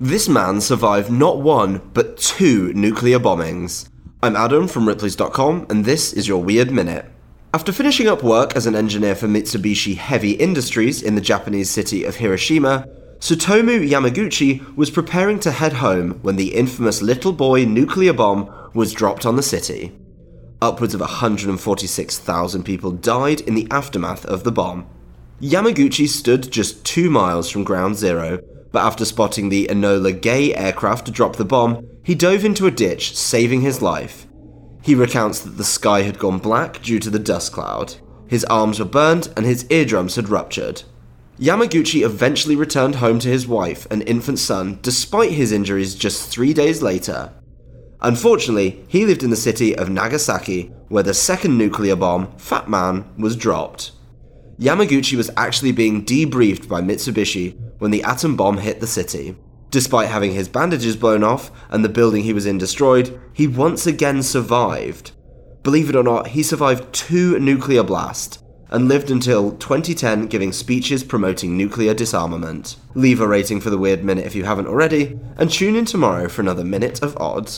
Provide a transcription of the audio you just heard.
This man survived not one, but two nuclear bombings. I'm Adam from Ripley's.com, and this is your Weird Minute. After finishing up work as an engineer for Mitsubishi Heavy Industries in the Japanese city of Hiroshima, Tsutomu Yamaguchi was preparing to head home when the infamous little boy nuclear bomb was dropped on the city. Upwards of 146,000 people died in the aftermath of the bomb. Yamaguchi stood just two miles from ground zero but after spotting the Enola Gay aircraft drop the bomb, he dove into a ditch, saving his life. He recounts that the sky had gone black due to the dust cloud. His arms were burned and his eardrums had ruptured. Yamaguchi eventually returned home to his wife and infant son despite his injuries just three days later. Unfortunately, he lived in the city of Nagasaki, where the second nuclear bomb, Fat Man, was dropped. Yamaguchi was actually being debriefed by Mitsubishi when the atom bomb hit the city. Despite having his bandages blown off and the building he was in destroyed, he once again survived. Believe it or not, he survived two nuclear blasts and lived until 2010 giving speeches promoting nuclear disarmament. Leave a rating for the Weird Minute if you haven't already, and tune in tomorrow for another Minute of Odds.